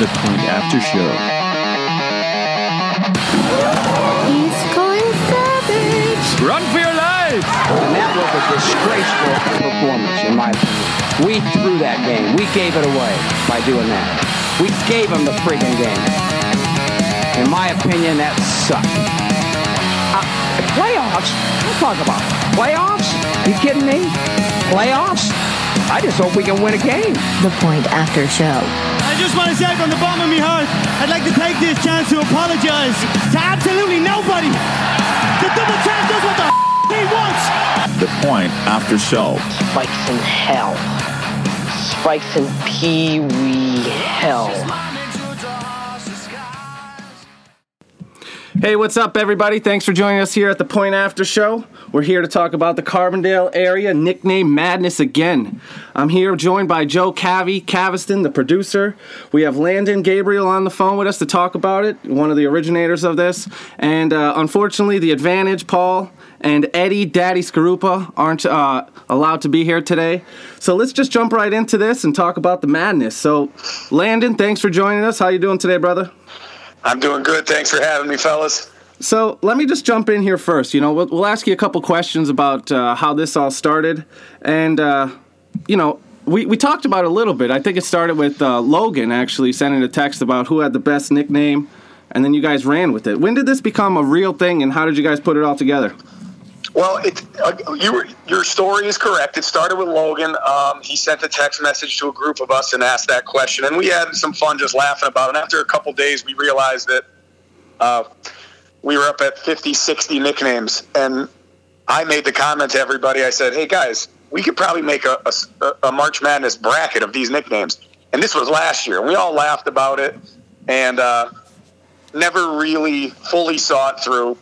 The Point After Show. He's going savage. Run for your life! And that was a disgraceful performance, in my opinion. We threw that game. We gave it away by doing that. We gave them the freaking game. In my opinion, that sucked. Uh, playoffs? Don't talk about playoffs. You kidding me? Playoffs? I just hope we can win a game. The Point After Show. I just want to say from the bottom of my heart, I'd like to take this chance to apologize to absolutely nobody. The double champ does what the he wants. The Point After Show. Spikes in hell. Spikes in pee wee hell. Hey, what's up, everybody? Thanks for joining us here at the Point After Show. We're here to talk about the Carbondale area, nickname Madness again. I'm here joined by Joe Cavi Caviston, the producer. We have Landon Gabriel on the phone with us to talk about it, one of the originators of this. And uh, unfortunately, the Advantage, Paul, and Eddie Daddy Scarupa aren't uh, allowed to be here today. So let's just jump right into this and talk about the madness. So, Landon, thanks for joining us. How you doing today, brother? I'm doing good. Thanks for having me, fellas. So let me just jump in here first. You know, we'll, we'll ask you a couple questions about uh, how this all started, and uh, you know, we, we talked about it a little bit. I think it started with uh, Logan actually sending a text about who had the best nickname, and then you guys ran with it. When did this become a real thing, and how did you guys put it all together? Well, it, uh, you were, your story is correct. It started with Logan. Um, he sent a text message to a group of us and asked that question, and we had some fun just laughing about it. And after a couple days, we realized that uh, we were up at 50, 60 nicknames, and I made the comment to everybody. I said, "Hey guys, we could probably make a, a, a March Madness bracket of these nicknames." And this was last year. We all laughed about it, and uh, never really fully saw it through.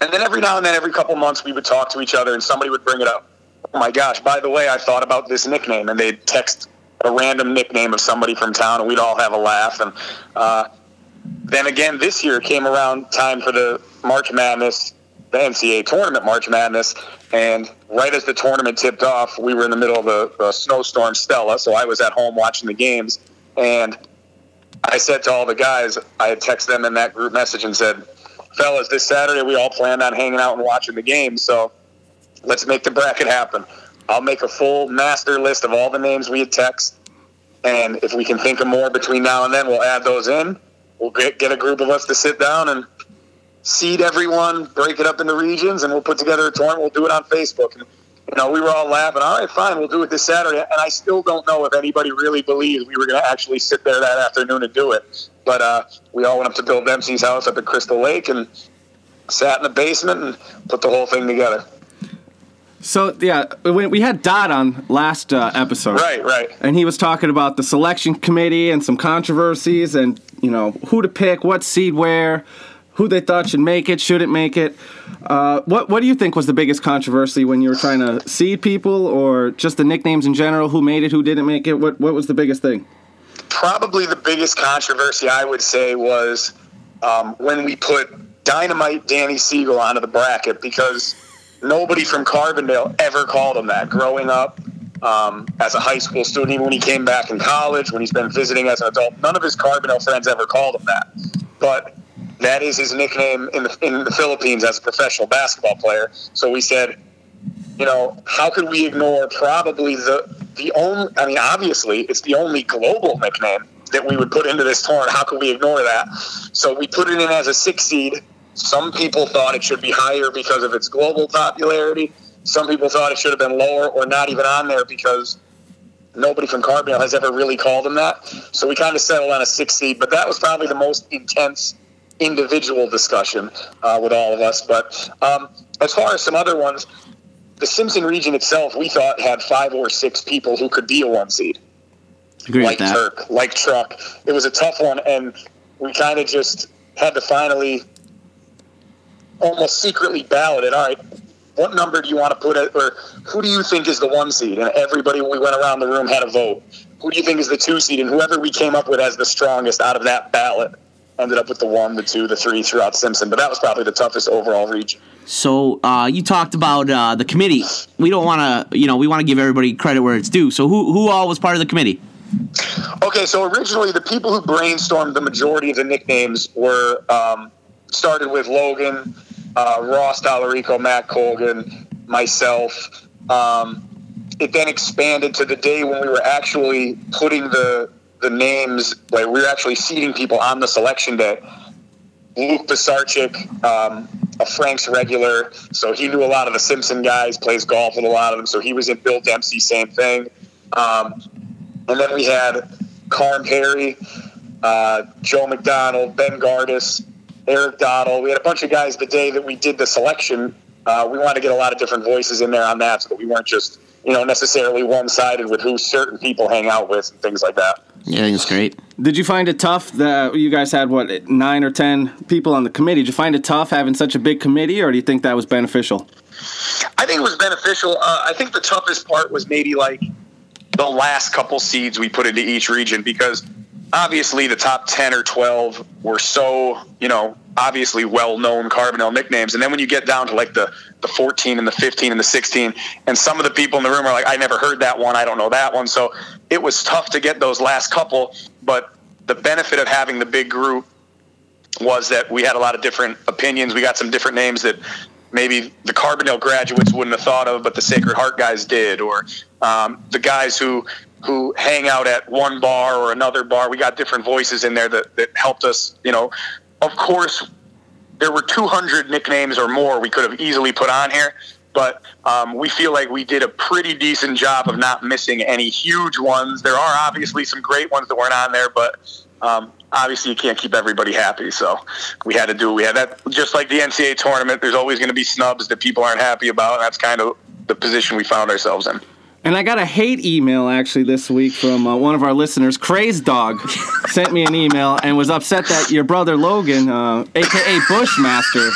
And then every now and then, every couple months, we would talk to each other, and somebody would bring it up. Oh my gosh! By the way, I thought about this nickname, and they'd text a random nickname of somebody from town, and we'd all have a laugh. And uh, then again, this year came around time for the March Madness, the NCAA tournament March Madness, and right as the tournament tipped off, we were in the middle of a, a snowstorm, Stella. So I was at home watching the games, and I said to all the guys, I had texted them in that group message and said, "Fellas, this Saturday we all planned on hanging out and watching the game, so let's make the bracket happen. I'll make a full master list of all the names we had text, and if we can think of more between now and then, we'll add those in." we'll get, get a group of us to sit down and seed everyone, break it up into regions, and we'll put together a tournament. We'll do it on Facebook. And, you know, we were all laughing. All right, fine, we'll do it this Saturday. And I still don't know if anybody really believed we were going to actually sit there that afternoon and do it. But uh, we all went up to Bill Dempsey's house up at Crystal Lake and sat in the basement and put the whole thing together. So yeah, we, we had Dot on last uh, episode, Right, right. and he was talking about the selection committee and some controversies, and you know who to pick, what seed where, who they thought should make it, shouldn't make it. Uh, what what do you think was the biggest controversy when you were trying to seed people, or just the nicknames in general? Who made it, who didn't make it? What what was the biggest thing? probably the biggest controversy I would say was um, when we put Dynamite Danny Siegel onto the bracket because nobody from Carbondale ever called him that growing up. Um, as a high school student, even when he came back in college, when he's been visiting as an adult, none of his Carbondale friends ever called him that. But that is his nickname in the in the Philippines as a professional basketball player. So we said, you know, how could we ignore probably the the only? I mean, obviously, it's the only global nickname that we would put into this tournament. How could we ignore that? So we put it in as a six seed. Some people thought it should be higher because of its global popularity. Some people thought it should have been lower or not even on there because nobody from Carbondale has ever really called him that. So we kind of settled on a six seed, but that was probably the most intense individual discussion uh, with all of us. But um, as far as some other ones, the Simpson region itself, we thought had five or six people who could be a one seed, Agree like Turk, like Truck. It was a tough one, and we kind of just had to finally almost secretly ballot it. All right, what number do you want to put it, or who do you think is the one seed? And everybody, when we went around the room, had a vote. Who do you think is the two seed? And whoever we came up with as the strongest out of that ballot ended up with the one, the two, the three throughout Simpson. But that was probably the toughest overall region. So uh, you talked about uh, the committee. We don't want to, you know, we want to give everybody credit where it's due. So who who all was part of the committee? Okay, so originally the people who brainstormed the majority of the nicknames were um, started with Logan, uh, Ross Dolorico, Matt Colgan, myself. Um, it then expanded to the day when we were actually putting the the names, like we were actually seating people on the selection day. Luke Pisarchik, um, a Frank's regular, so he knew a lot of the Simpson guys, plays golf with a lot of them, so he was in Bill Dempsey, same thing. Um, and then we had Carm Perry, uh, Joe McDonald, Ben Gardis, Eric Dottle. We had a bunch of guys the day that we did the selection. Uh, we wanted to get a lot of different voices in there on that so that we weren't just, you know, necessarily one sided with who certain people hang out with and things like that. Yeah, I think it's great. Did you find it tough that you guys had what nine or ten people on the committee? Did you find it tough having such a big committee, or do you think that was beneficial? I think it was beneficial. Uh, I think the toughest part was maybe like the last couple seeds we put into each region because obviously the top 10 or 12 were so, you know, obviously well known Carbondale nicknames. And then when you get down to like the, the 14 and the 15 and the 16, and some of the people in the room are like, I never heard that one. I don't know that one. So it was tough to get those last couple. But the benefit of having the big group was that we had a lot of different opinions. We got some different names that maybe the Carbondale graduates wouldn't have thought of, but the Sacred Heart guys did, or um, the guys who who hang out at one bar or another bar. We got different voices in there that, that helped us. You know, of course, there were 200 nicknames or more we could have easily put on here, but um, we feel like we did a pretty decent job of not missing any huge ones. There are obviously some great ones that weren't on there, but um, obviously you can't keep everybody happy. So we had to do. We had that just like the NCAA tournament. There's always going to be snubs that people aren't happy about, and that's kind of the position we found ourselves in. And I got a hate email actually this week from uh, one of our listeners, Crazed Dog, sent me an email and was upset that your brother Logan, uh, aka Bushmaster,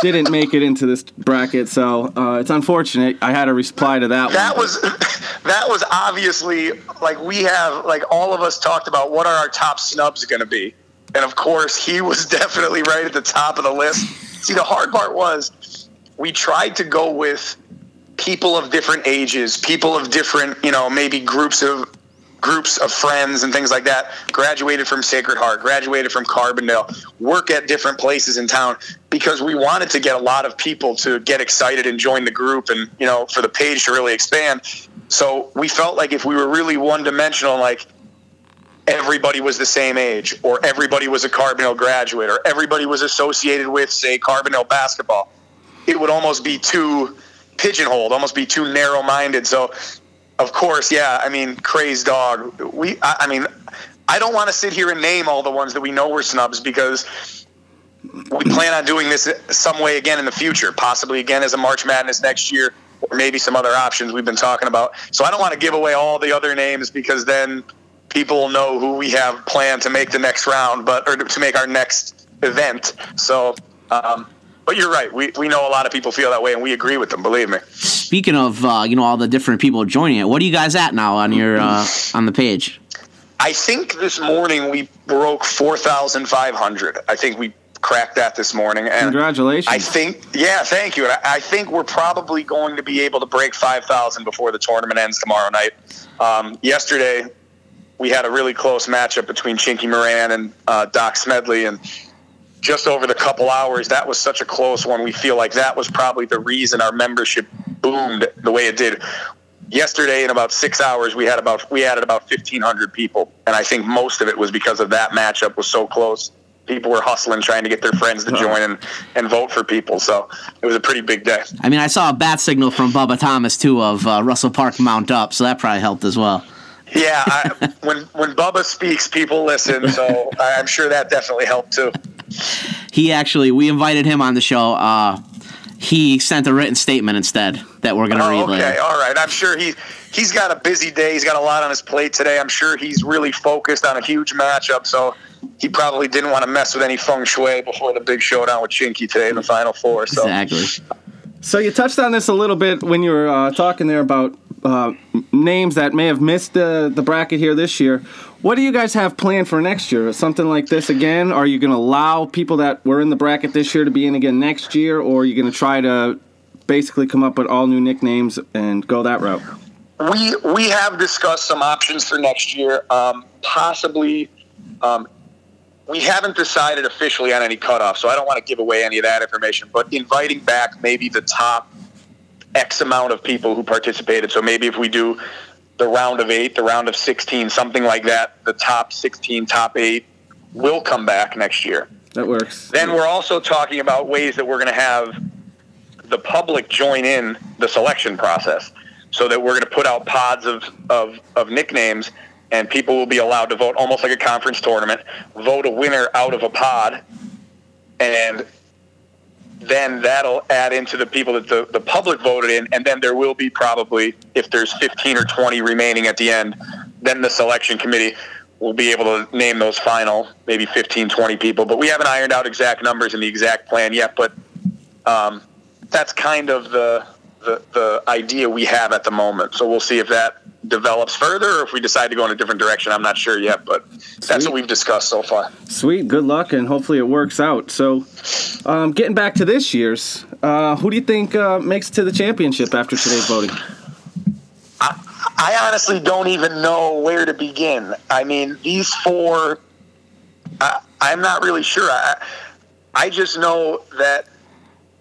didn't make it into this bracket. So uh, it's unfortunate. I had to reply to that. That one. was that was obviously like we have like all of us talked about what are our top snubs going to be, and of course he was definitely right at the top of the list. See, the hard part was we tried to go with people of different ages, people of different, you know, maybe groups of groups of friends and things like that. Graduated from Sacred Heart, graduated from Carbondale, work at different places in town because we wanted to get a lot of people to get excited and join the group and, you know, for the page to really expand. So we felt like if we were really one dimensional, like everybody was the same age, or everybody was a Carbondale graduate, or everybody was associated with, say, Carbondale basketball, it would almost be too pigeonholed, almost be too narrow minded. So, of course, yeah, I mean, crazed dog. We, I, I mean, I don't want to sit here and name all the ones that we know were snubs because we plan on doing this some way again in the future, possibly again as a March Madness next year, or maybe some other options we've been talking about. So I don't want to give away all the other names because then people know who we have planned to make the next round, but or to make our next event. So. Um, but you're right. We, we know a lot of people feel that way, and we agree with them. Believe me. Speaking of, uh, you know, all the different people joining it, what are you guys at now on your uh, on the page? I think this morning we broke four thousand five hundred. I think we cracked that this morning. And Congratulations. I think, yeah, thank you. And I, I think we're probably going to be able to break five thousand before the tournament ends tomorrow night. Um, yesterday, we had a really close matchup between Chinky Moran and uh, Doc Smedley, and just over the couple hours, that was such a close one. We feel like that was probably the reason our membership boomed the way it did. Yesterday, in about six hours, we had about we added about fifteen hundred people, and I think most of it was because of that matchup was so close. People were hustling, trying to get their friends to join and, and vote for people. So it was a pretty big day. I mean, I saw a bat signal from Bubba Thomas too of uh, Russell Park Mount Up, so that probably helped as well. Yeah, I, when when Bubba speaks, people listen. So I'm sure that definitely helped too. He actually, we invited him on the show. Uh, he sent a written statement instead that we're going to Oh, read okay, later. all right. I'm sure he he's got a busy day. He's got a lot on his plate today. I'm sure he's really focused on a huge matchup. So he probably didn't want to mess with any feng shui before the big showdown with Chinky today in the final four. So Exactly. So you touched on this a little bit when you were uh, talking there about uh, names that may have missed the the bracket here this year. What do you guys have planned for next year? Something like this again? Are you going to allow people that were in the bracket this year to be in again next year, or are you going to try to basically come up with all new nicknames and go that route? we we have discussed some options for next year. Um, possibly, um, we haven't decided officially on any cutoff, so I don't want to give away any of that information. But inviting back maybe the top X amount of people who participated. So maybe if we do the round of eight, the round of sixteen, something like that, the top sixteen, top eight will come back next year. That works. Then we're also talking about ways that we're going to have the public join in the selection process so that we're going to put out pods of, of, of nicknames and people will be allowed to vote almost like a conference tournament, vote a winner out of a pod, and then that'll add into the people that the, the public voted in, and then there will be probably, if there's 15 or 20 remaining at the end, then the selection committee will be able to name those final maybe 15, 20 people. But we haven't ironed out exact numbers and the exact plan yet, but um, that's kind of the, the, the idea we have at the moment. So we'll see if that develops further or if we decide to go in a different direction. I'm not sure yet, but that's Sweet. what we've discussed so far. Sweet. Good luck, and hopefully it works out. So, um, getting back to this year's, uh, who do you think uh, makes it to the championship after today's voting? I honestly don't even know where to begin. I mean, these four, I, I'm not really sure. I, I just know that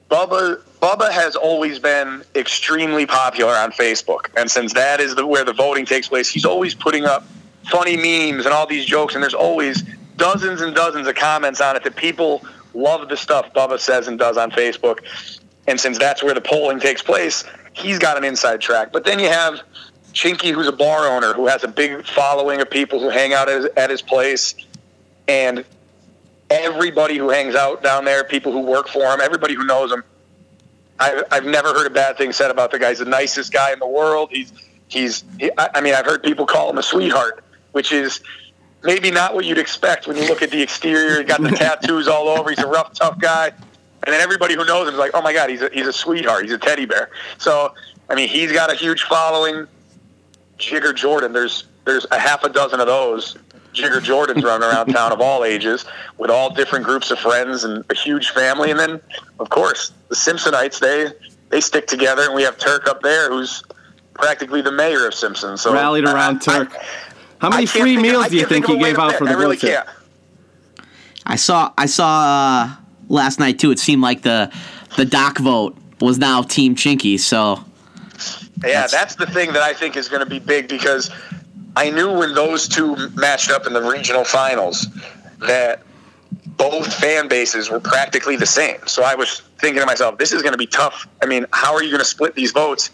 Bubba Bubba has always been extremely popular on Facebook, and since that is the, where the voting takes place, he's always putting up funny memes and all these jokes, and there's always dozens and dozens of comments on it that people love the stuff Bubba says and does on Facebook. And since that's where the polling takes place, he's got an inside track. But then you have Chinky, who's a bar owner, who has a big following of people who hang out at his, at his place, and everybody who hangs out down there, people who work for him, everybody who knows him. I, I've never heard a bad thing said about the guy. He's the nicest guy in the world. He's he's. He, I mean, I've heard people call him a sweetheart, which is maybe not what you'd expect when you look at the exterior. He got the tattoos all over. He's a rough, tough guy, and then everybody who knows him is like, "Oh my God, he's a, he's a sweetheart. He's a teddy bear." So, I mean, he's got a huge following. Jigger Jordan, there's there's a half a dozen of those Jigger Jordans running around town of all ages with all different groups of friends and a huge family. And then, of course, the Simpsonites they they stick together, and we have Turk up there who's practically the mayor of Simpson. So Rallied around I- Turk. How many free think of- meals do you can't think he gave out for the I really can't. I saw I saw uh, last night too. It seemed like the the doc vote was now Team Chinky. So Yeah, that's the thing that I think is going to be big because I knew when those two matched up in the regional finals that both fan bases were practically the same. So I was thinking to myself, this is going to be tough. I mean, how are you going to split these votes?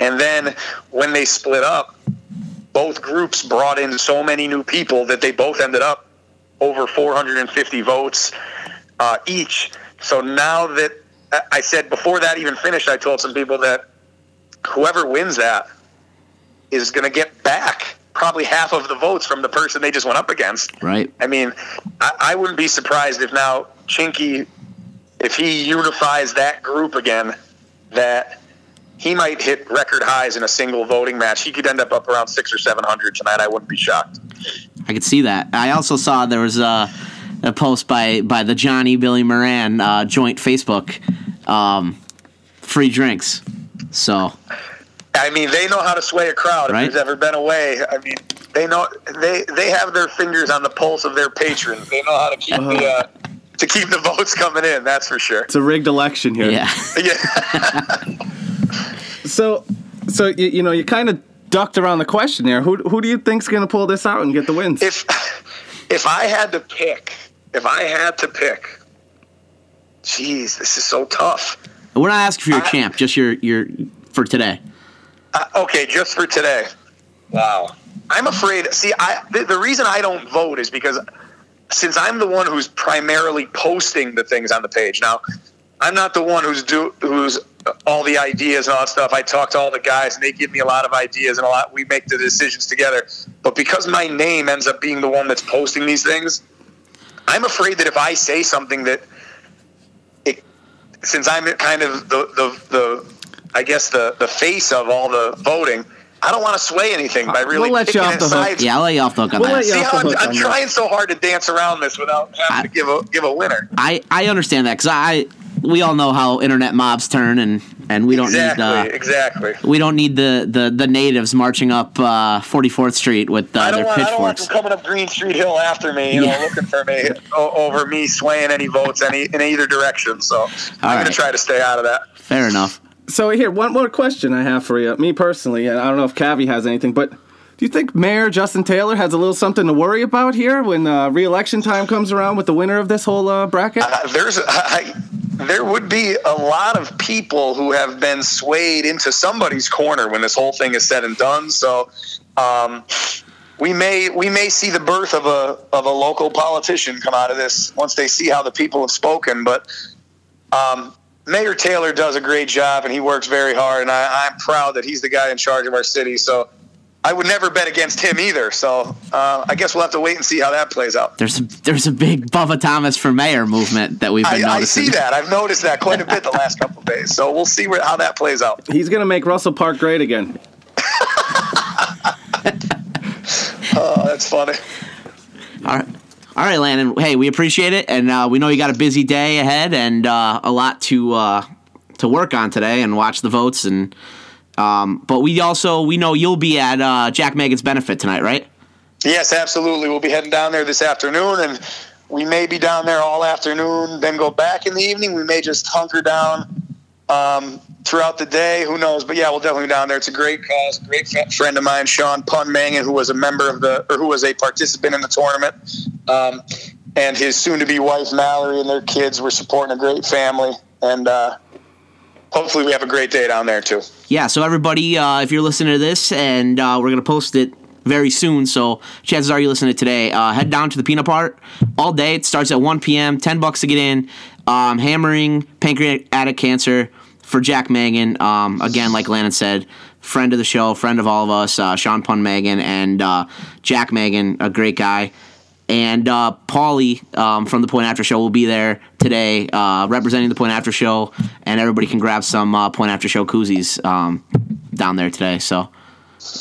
And then when they split up, both groups brought in so many new people that they both ended up over 450 votes uh, each. So now that I- said before that even finished, I told some people that whoever wins that is going to get back probably half of the votes from the person they just went up against. right, I mean, I, I wouldn't be surprised if now Chinky, if he unifies that group again, that he might hit record highs in a single voting match. He could end up up around six or seven hundred tonight. I wouldn't be shocked. I could see that. I also saw there was a, a post by by the Johnny Billy Moran uh, joint Facebook, um, free drinks. So I mean, they know how to sway a crowd. If Right. there's ever been away, I mean, they know they they have their fingers on the pulse of their patrons. They know how to keep the uh, to keep the votes coming in. That's for sure. It's a rigged election here. yeah, Yeah. So, so you, you know, you kind of ducked around the question there. Who who do you think's going to pull this out and get the wins? if if I had to pick, if I had to pick, jeez, this is so tough. we're not asking for your I- champ, just your your for today. Uh, okay, just for today. Wow. I'm afraid. See, I the, the reason I don't vote is because since I'm the one who's primarily posting the things on the page. Now, I'm not the one who's do who's all the ideas and all that stuff. I talk to all the guys, and they give me a lot of ideas and a lot. We make the decisions together. But because my name ends up being the one that's posting these things, I'm afraid that if I say something that it, since I'm kind of the the, the I guess the the face of all the voting, I don't want to sway anything by really We'll let you picking off the hook. sides. Yeah, I'll let you off the hook on We'll that. let you See how I'm, I'm on that. trying so hard to dance around this without having to give a give a winner. I I understand that because I we all know how internet mobs turn, and and we don't exactly, need the exactly. we don't need the, the, the natives marching up uh, 44th Street with uh, I don't, their want, I don't want pitchforks. them coming up Green Street Hill after me, you Yeah. know, looking for me over me swaying any votes any in either direction. So I'm right. gonna try to stay out of that. Fair enough. So here, one more question I have for you. Me personally, and I don't know if Cavi has anything, but do you think Mayor Justin Taylor has a little something to worry about here when uh, re-election time comes around with the winner of this whole uh, bracket? Uh, there's I, there would be a lot of people who have been swayed into somebody's corner when this whole thing is said and done. So um, we may we may see the birth of a of a local politician come out of this once they see how the people have spoken. But um, Mayor Taylor does a great job and he works very hard, and I, I'm proud that he's the guy in charge of our city. So. I would never bet against him either, so uh, I guess we'll have to wait and see how that plays out. There's a, there's a big Bubba Thomas for mayor movement that we've been I, I see that. I've noticed that quite a bit the last couple of days. So we'll see where, how that plays out. He's gonna make Russell Park great again. Oh, that's funny. All right. All right, Landon. Hey, we appreciate it, and uh, we know you got a busy day ahead and uh, a lot to uh, to work on today and watch the votes. And um, but we also we know you'll be at uh, Jack Mangan's benefit tonight, right? Yes, absolutely. We'll be heading down there this afternoon, and we may be down there all afternoon, then go back in the evening. We may just hunker down um, throughout the day. Who knows? But yeah, we'll definitely be down there. It's a great cause. Great friend of mine, Sean Pun Mangan, who was a member of the, or who was a participant in the tournament, um, and his soon-to-be wife Mallory and their kids. We're supporting a great family, and uh, hopefully we have a great day down there too. Yeah. So everybody, uh, if you're listening to this, and uh, we're gonna post it very soon, so chances are you listening to today. Uh, head down to the Peanut Bar all day. It starts at 1 p.m. Ten bucks to get in. Um, hammering pancreatic cancer for Jack Mangan. Um, again, like Landon said, friend of the show, friend of all of us, uh, Sean Pun Mangan and uh, Jack Mangan, a great guy. And uh, Paulie um, from the Point After Show will be there today, uh, representing the Point After Show, and everybody can grab some uh, Point After Show koozies um, down there today. So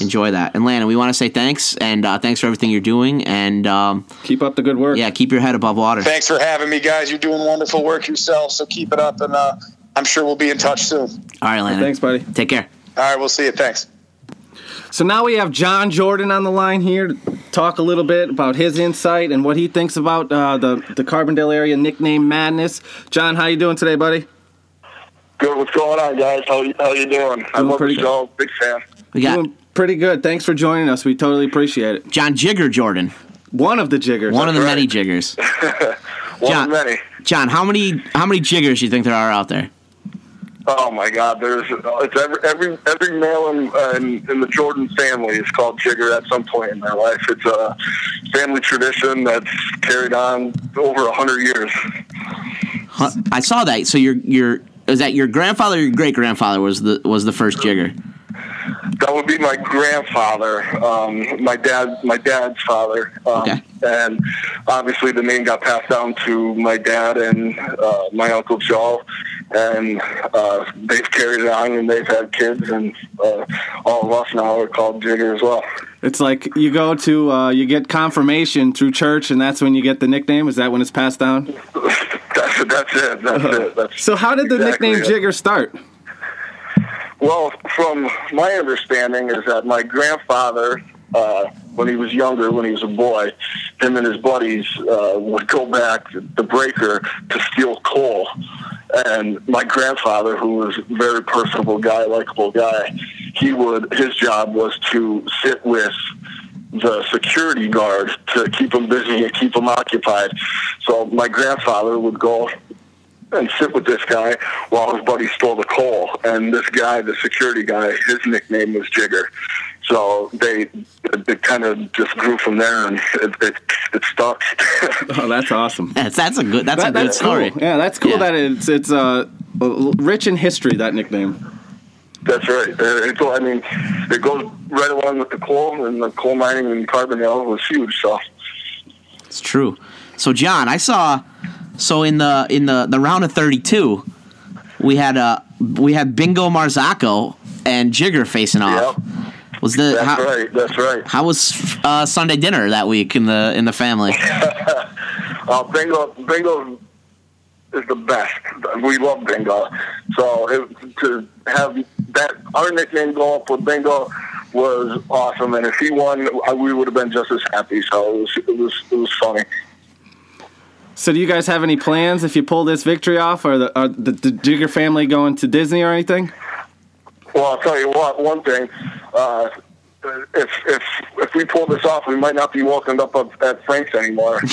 enjoy that. And Landon, we want to say thanks, and uh, thanks for everything you're doing, and um, Keep up the good work. yeah, keep your head above water. Thanks for having me, guys. You're doing wonderful work yourself, so keep it up, and uh, I'm sure we'll be in touch soon. All right, Landon. Thanks, buddy. Take care. All right, we'll see you. Thanks. So now we have John Jordan on the line here to talk a little bit about his insight and what he thinks about uh, the the Carbondale area nickname Madness. John, how you doing today, buddy? Good. What's going on, guys? How how you doing? I Doing love pretty the show. Big fan. We got Doing pretty good. Thanks for joining us. We totally appreciate it. John Jigger Jordan, One of the jiggers. one of the right. many jiggers. One John- of many. John, how many how many jiggers do you think there are out there? Oh my God! There's it's every every every male in, uh, in in the Jordan family is called Jigger at some point in their life. It's a family tradition that's carried on over a hundred years. Huh, I saw that. So your your is that your grandfather or your great grandfather was the was the first jigger? That would be my grandfather, um, my dad, my dad's father, um, Okay. and obviously the name got passed down to my dad and uh, my uncle Joe, and uh, they've carried it on and they've had kids, and uh, all of us now are called Jigger as well. It's like you go to uh, you get confirmation through church, and that's when you get the nickname. Is that when it's passed down? that's that's it. That's it. That's So how did the exactly nickname it. Jigger start? Well, from my understanding is that my grandfather, uh, when he was younger, when he was a boy, him and his buddies uh, would go back to the breaker to steal coal. And my grandfather, who was a very personable guy, likable guy, he would his job was to sit with the security guard to keep him busy and keep him occupied. So my grandfather would go and sit with this guy while his buddy stole the coal. And this guy, the security guy, his nickname was Jigger. So they it kind of just grew from there, and it it, it stuck. Oh, that's awesome. That's that's a good that's a good that's story. cool. Yeah, that's cool Yeah. that it's it's uh, rich in history. That nickname. That's right. Uh, It's, I mean, it goes right along with the coal, and the coal mining in Carbondale was huge. So It's true. So John, I saw so in the in the the round of 32, we had uh we had Bingo Marzocco and Jigger facing off. Was the that's how, right. That's right. how was uh, Sunday dinner that week in the in the family? Uh, Bingo, Bingo, is the best. We love Bingo. So it, to have that our nickname go up with Bingo was awesome. And if he won, I- we would have been just as happy. So it was it was it was funny. So do you guys have any plans if you pull this victory off? Or the, are the, the Jigger family going to Disney or anything? Well, I'll tell you what. One thing, uh, if if if we pull this off, we might not be walking up at- at Frank's anymore.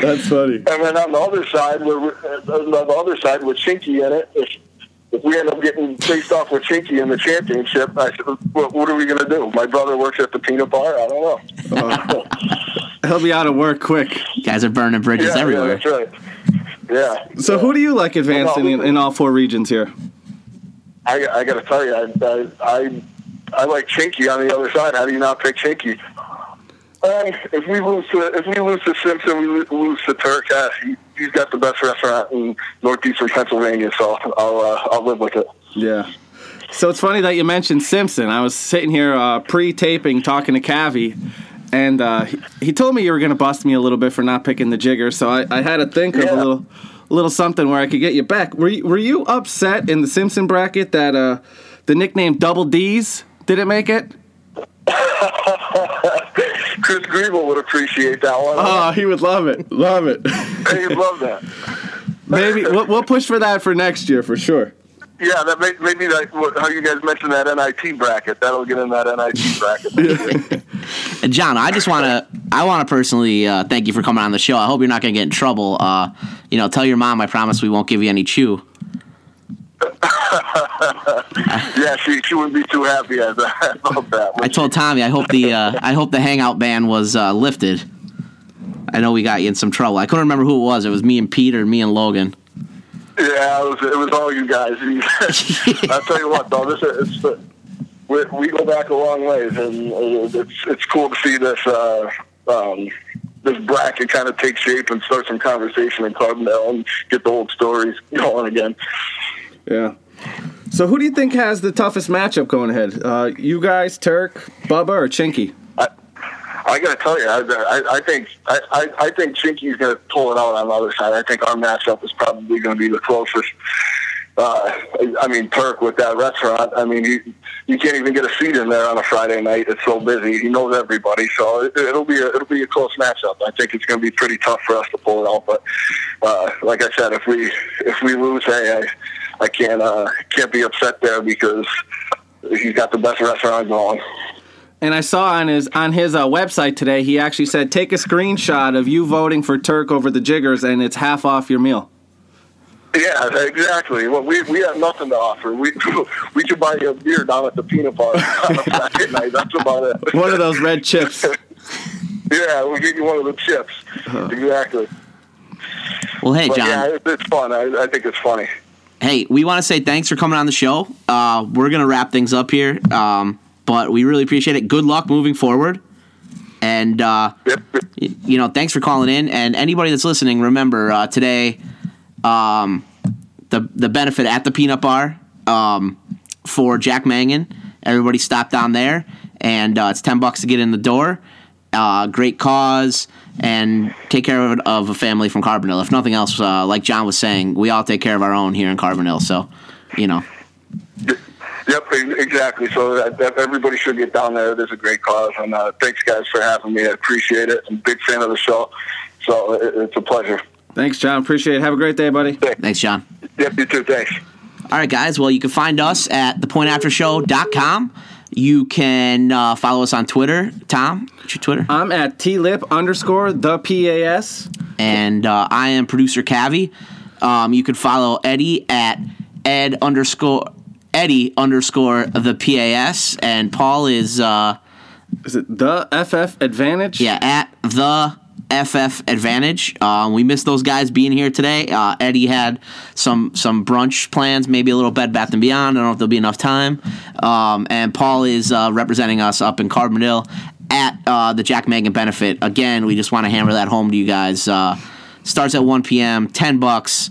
That's funny. And then on the other side, we're, on the other side with Chinky in it, if, if we end up getting faced off with Chinky in the championship, I said, what, what are we going to do? My brother works at the peanut bar. I don't know. He'll be out of work quick. Guys are burning bridges yeah, everywhere. yeah, that's right. Yeah. So who do you like advancing in, in all four regions here? I, I got to tell you, I, I, I, I like Chinky on the other side. How do you not pick Chinky? Um, if we lose to if we lose to Simpson, we lose to Turk. Uh, he, he's got the best restaurant in northeastern Pennsylvania, so I'll uh, I'll live with it. Yeah. So it's funny that you mentioned Simpson. I was sitting here uh, pre-taping talking to Cavi, and uh, he, he told me you were going to bust me a little bit for not picking the Jigger. So I, I had to think of a little, little something where I could get you back. Were you, were you upset in the Simpson bracket that uh, the nickname Double D's didn't make it? Chris Griebel would appreciate that one. Oh, he would love it. Love it. He'd love that. Maybe we'll, we'll push for that for next year for sure. Yeah, that may, maybe that how you guys mentioned that NIT bracket. That'll get in that NIT bracket. And John, I just want to I want to personally uh, thank you for coming on the show. I hope you're not going to get in trouble. Uh, you know, tell your mom I promise we won't give you any chew. yeah, she she wouldn't be too happy as about that. I told Tommy I hope the uh, I hope the hangout ban was uh, lifted. I know we got you in some trouble. I couldn't remember who it was. It was me and Pete or me and Logan. Yeah, it was, it was all you guys. I'll tell you what, though, this is it's, we, go back a long ways, and it's it's cool to see this uh, um, this bracket kind of take shape and start some conversation in Carbondale and get the old stories going again. Yeah. So who do you think has the toughest matchup going ahead? Uh, you guys, Turk, Bubba, or Chinky? I got to tell you, I, I, I think I, I, think Chinky's going to pull it out on the other side. I think our matchup is probably going to be the closest. Uh, I mean, Turk with that restaurant. I mean, you you can't even get a seat in there on a Friday night. It's so busy. He knows everybody, so it, it'll be a, it'll be a close matchup. I think it's going to be pretty tough for us to pull it out. But uh, like I said, if we if we lose, hey, I I can't uh, can't be upset there because he's got the best restaurant going. And I saw on his on his uh, website today, he actually said, "Take a screenshot of you voting for Turk over the Jiggers, and it's half off your meal." Yeah, exactly. Well, we we have nothing to offer. We we could buy you a beer down at the peanut bar on a Friday night. That's about it. One of those red chips. yeah, we'll give you one of the chips. Exactly. Well, hey, But John. yeah, it's fun. I, I think it's funny. Hey, we want to say thanks for coming on the show. Uh, we're gonna wrap things up here, um, but we really appreciate it. Good luck moving forward, and uh, y- you know, thanks for calling in. And anybody that's listening, remember uh, today, um, the the benefit at the Peanut Bar um, for Jack Mangan. Everybody stop down there, and uh, it's ten bucks to get in the door. Uh, great cause, and take care of, of a family from Carbondale. If nothing else, uh, like John was saying, we all take care of our own here in Carbondale. So, you know, Yep, exactly. So that, that everybody should get down there. It is a great cause, and uh, thanks guys for having me. I appreciate it. I'm a big fan of the show, so it, it's a pleasure. Thanks, John. Appreciate it. Have a great day, buddy. Thanks, John. Yep, you too. Thanks. All right, guys. Well, you can find us at thepointaftershow.com. You can uh, follow us on Twitter. Tom, what's your Twitter? I'm at tlip underscore the pas. And uh, I am producer Cavi. Um, you can follow Eddie at ed underscore Eddie underscore the PAS. And Paul is uh, is it the FF Advantage? Yeah, at the FF Advantage. Um, we missed those guys being here today. Uh, Eddie had some some brunch plans, maybe a little Bed Bath and Beyond. I don't know if there'll be enough time. Um, and Paul is uh, representing us up in Carbondale at uh, the Jack Mangan benefit. Again, we just want to hammer that home to you guys. Uh, starts at 1 p.m. 10 bucks.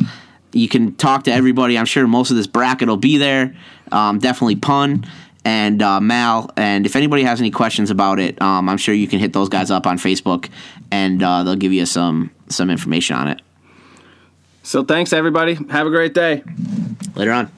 You can talk to everybody. I'm sure most of this bracket will be there. Um, definitely pun. and uh, Mal. And if anybody has any questions about it, um, I'm sure you can hit those guys up on Facebook, and uh, they'll give you some some information on it. So thanks everybody. Have a great day. Later on.